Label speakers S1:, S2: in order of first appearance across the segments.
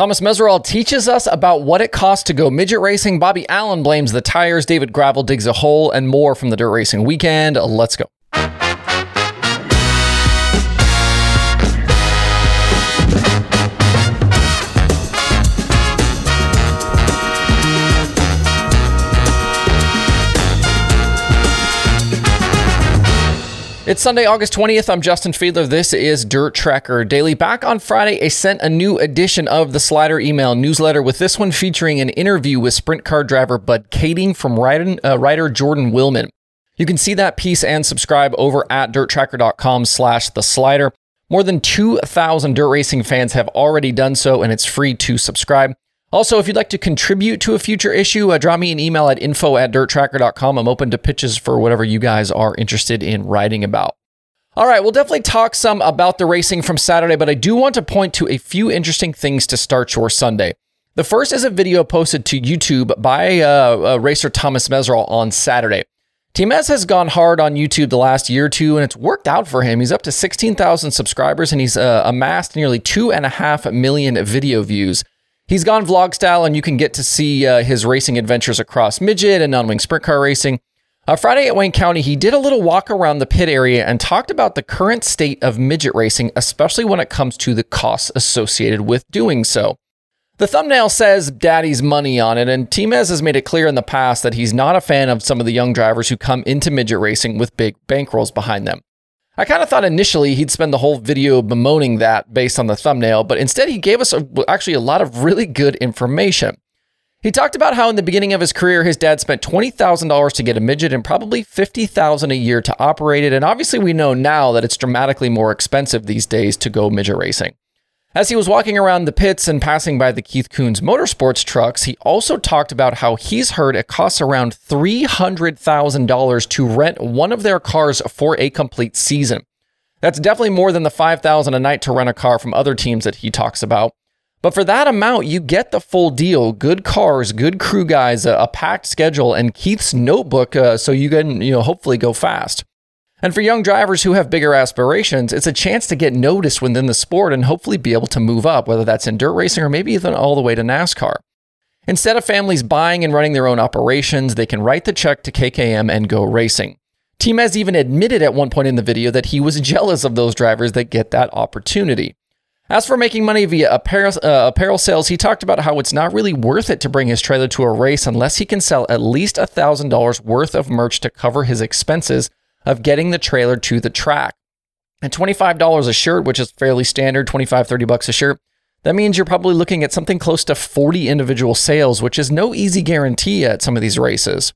S1: Thomas Meseraull teaches us about what it costs to go midget racing. Bobby Allen blames the tires. David Gravel digs a hole and more from the dirt racing weekend. Let's go. It's Sunday, August 20th. I'm Justin Fiedler. This is Dirt Tracker Daily. Back on Friday, I sent a new edition of the Slider email newsletter with this one featuring an interview with sprint car driver Bud Kaeding from uh, rider Jordan Willman. You can see that piece and subscribe over at dirttracker.com slash the slider. More than 2,000 dirt racing fans have already done so, and it's free to subscribe. Also, if you'd like to contribute to a future issue, uh, drop me an email at info at dirttracker.com. I'm open to pitches for whatever you guys are interested in writing about. All right, we'll definitely talk some about the racing from Saturday, but I do want to point to a few interesting things to start your Sunday. The first is a video posted to YouTube by uh, uh, racer Thomas Meseraull on Saturday. TMez has gone hard on YouTube the last year or two, and it's worked out for him. He's up to 16,000 subscribers, and he's uh, amassed nearly two and a half million video views. He's gone vlog style, and you can get to see uh, his racing adventures across midget and non-wing sprint car racing. Uh, Friday at Wayne County, he did a little walk around the pit area and talked about the current state of midget racing, especially when it comes to the costs associated with doing so. The thumbnail says daddy's money on it, and TMez has made it clear in the past that he's not a fan of some of the young drivers who come into midget racing with big bankrolls behind them. I kind of thought initially he'd spend the whole video bemoaning that based on the thumbnail, but instead he gave us a, actually a lot of really good information. He talked about how in the beginning of his career, his dad spent $20,000 to get a midget and probably $50,000 a year to operate it. And obviously, we know now that it's dramatically more expensive these days to go midget racing. As he was walking around the pits and passing by the Keith Kunz motorsports trucks, he also talked about how he's heard it costs around $300,000 to rent one of their cars for a complete season. That's definitely more than the 5000 a night to rent a car from other teams that he talks about. But for that amount, you get the full deal: good cars, good crew guys, a, a packed schedule, and Keith's notebook, uh, so you can you know hopefully go fast. And for young drivers who have bigger aspirations, it's a chance to get noticed within the sport and hopefully be able to move up, whether that's in dirt racing or maybe even all the way to NASCAR. Instead of families buying and running their own operations, they can write the check to KKM and go racing. TMez even admitted at one point in the video that he was jealous of those drivers that get that opportunity. As for making money via apparel, uh, apparel sales, he talked about how it's not really worth it to bring his trailer to a race unless he can sell at least $1,000 worth of merch to cover his expenses of getting the trailer to the track. And $25 a shirt, which is fairly standard, 25, 30 bucks a shirt, that means you're probably looking at something close to 40 individual sales, which is no easy guarantee at some of these races.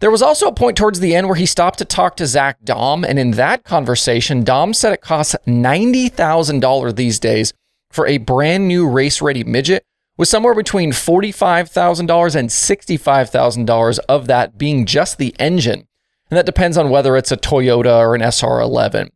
S1: There was also a point towards the end where he stopped to talk to Zach Daum, and in that conversation, Daum said it costs $90,000 these days for a brand new race ready midget, with somewhere between $45,000 and $65,000 of that being just the engine and that depends on whether it's a Toyota or an SR11.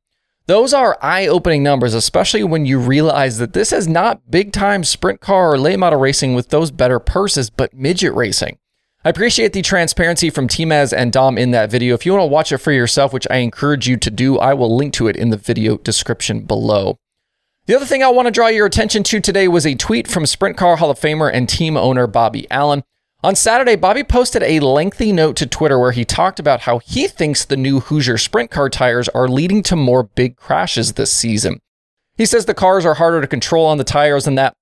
S1: Those are eye opening numbers, especially when you realize that this is not big time sprint car or late model racing with those better purses, but midget racing. I appreciate the transparency from TMez and Daum in that video. If you want to watch it for yourself, which I encourage you to do, I will link to it in the video description below. The other thing I want to draw your attention to today was a tweet from Sprint Car Hall of Famer and team owner Bobby Allen. On Saturday, Bobby posted a lengthy note to Twitter where he talked about how he thinks the new Hoosier sprint car tires are leading to more big crashes this season. He says the cars are harder to control on the tires and that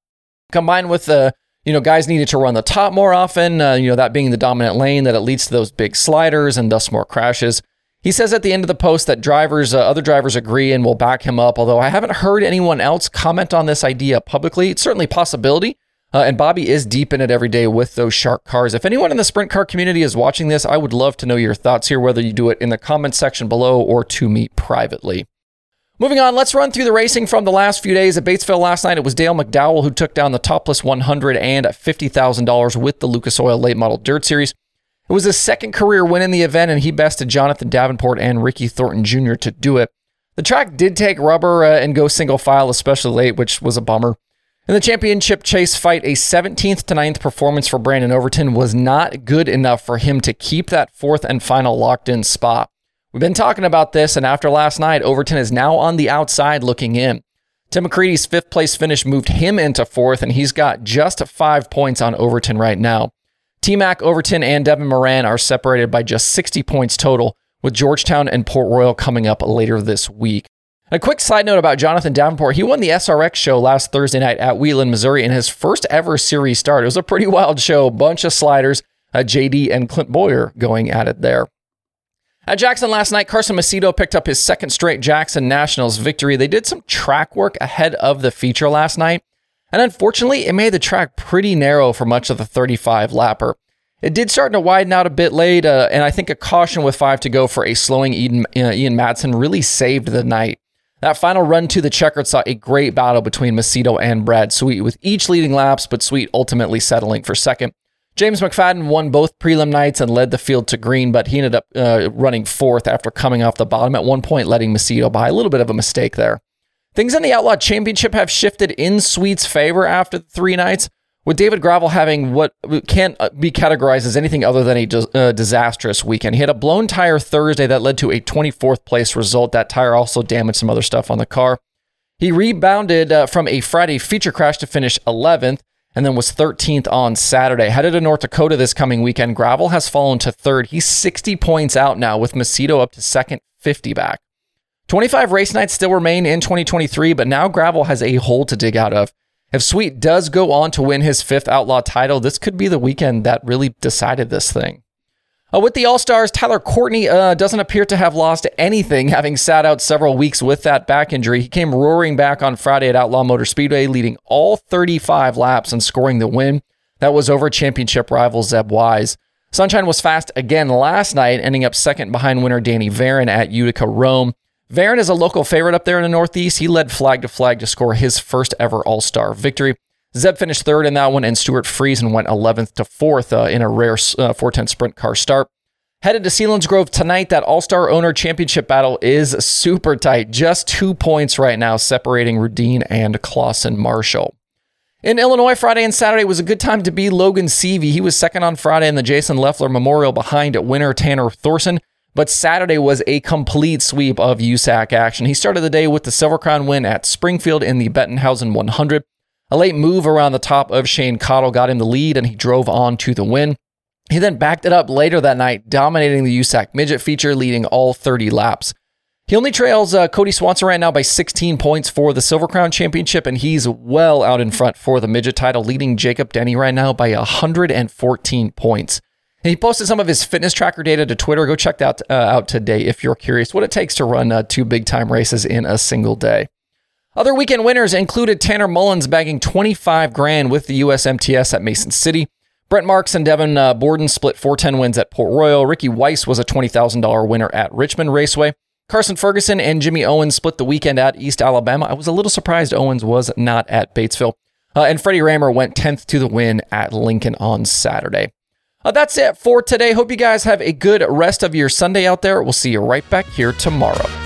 S1: combined with the you know guys needed to run the top more often, uh, you know that being the dominant lane that it leads to those big sliders and thus more crashes. He says at the end of the post that drivers, uh, other drivers agree and will back him up. Although I haven't heard anyone else comment on this idea publicly, it's certainly a possibility. Uh, and Bobby is deep in it every day with those shark cars. If anyone in the sprint car community is watching this, I would love to know your thoughts here, whether you do it in the comments section below or to me privately. Moving on, let's run through the racing from the last few days at Batesville last night. It was Dale McDowell who took down the topless 100 and $50,000 with the Lucas Oil Late Model Dirt Series. It was his second career win in the event, and he bested Jonathan Davenport and Ricky Thornton Jr. to do it. The track did take rubber uh, and go single file, especially late, which was a bummer. In the championship chase fight, a 17th to 9th performance for Brandon Overton was not good enough for him to keep that fourth and final locked in spot. We've been talking about this, and after last night, Overton is now on the outside looking in. Tim McCreadie's fifth place finish moved him into fourth, and he's got just five points on Overton right now. T Mac, Overton, and Devin Moran are separated by just 60 points total, with Georgetown and Port Royal coming up later this week. A quick side note about Jonathan Davenport. He won the SRX show last Thursday night at Wheatland, Missouri in his first ever series start. It was a pretty wild show, bunch of sliders, uh, JD and Clint Bowyer going at it there. At Jackson last night, Carson Macedo picked up his second straight Jackson Nationals victory. They did some track work ahead of the feature last night, and unfortunately, it made the track pretty narrow for much of the 35 lapper. It did start to widen out a bit late, uh, and I think a caution with five to go for a slowing Eden, uh, Ian Madsen really saved the night. That final run to the checkered saw a great battle between Macedo and Brad Sweet, with each leading laps, but Sweet ultimately settling for second. James McFadden won both prelim nights and led the field to green, but he ended up uh, running fourth after coming off the bottom at one point, letting Macedo by. A little bit of a mistake there. Things in the Outlaw Championship have shifted in Sweet's favor after the three nights, with David Gravel having what can't uh, be categorized as anything other than a uh, disastrous weekend. He had a blown tire Thursday that led to a 24th place result. That tire also damaged some other stuff on the car. He rebounded uh, from a Friday feature crash to finish 11th and then was 13th on Saturday. Headed to North Dakota this coming weekend, Gravel has fallen to third. He's 60 points out now, with Macedo up to second, 50 back. 25 race nights still remain in 2023, but now Gravel has a hole to dig out of. If Sweet does go on to win his fifth Outlaw title, this could be the weekend that really decided this thing. Uh, with the All Stars, Tyler Courtney uh, doesn't appear to have lost anything, having sat out several weeks with that back injury. He came roaring back on Friday at Outlaw Motor Speedway, leading all 35 laps and scoring the win. That was over championship rival Zeb Wise. Sunshine was fast again last night, ending up second behind winner Danny Varin at Utica Rome. Varin is a local favorite up there in the Northeast. He led flag to flag to score his first ever All Star victory. Zeb finished third in that one, and Stewart Friesen went 11th to 4th uh, in a rare uh, 410 sprint car start. Headed to Sealands Selinsgrove tonight. That All Star Owner Championship battle is super tight. Just two points right now separating Rudeen and Clauson Marshall. In Illinois, Friday and Saturday was a good time to be Logan Seavey. He was second on Friday in the Jason Leffler Memorial behind winner Tanner Thorson. But Saturday was a complete sweep of USAC action. He started the day with the Silver Crown win at Springfield in the Bettenhausen 100. A late move around the top of Shane Cottle got him the lead, and he drove on to the win. He then backed it up later that night, dominating the USAC midget feature, leading all 30 laps. He only trails uh, Kody Swanson right now by 16 points for the Silver Crown Championship, and he's well out in front for the midget title, leading Jacob Denney right now by 114 points. He posted some of his fitness tracker data to Twitter. Go check that uh, out today if you're curious what it takes to run uh, two big time races in a single day. Other weekend winners included Tanner Mullens bagging 25 grand with the USMTS at Mason City. Brent Marks and Devon uh, Borden split 410 wins at Port Royal. Ricky Weiss was a $20,000 winner at Richmond Raceway. Carson Ferguson and Jimmy Owens split the weekend at East Alabama. I was a little surprised Owens was not at Batesville. Uh, and Freddie Rahmer went 10th to the win at Lincoln on Saturday. Uh, that's it for today. Hope you guys have a good rest of your Sunday out there. We'll see you right back here tomorrow.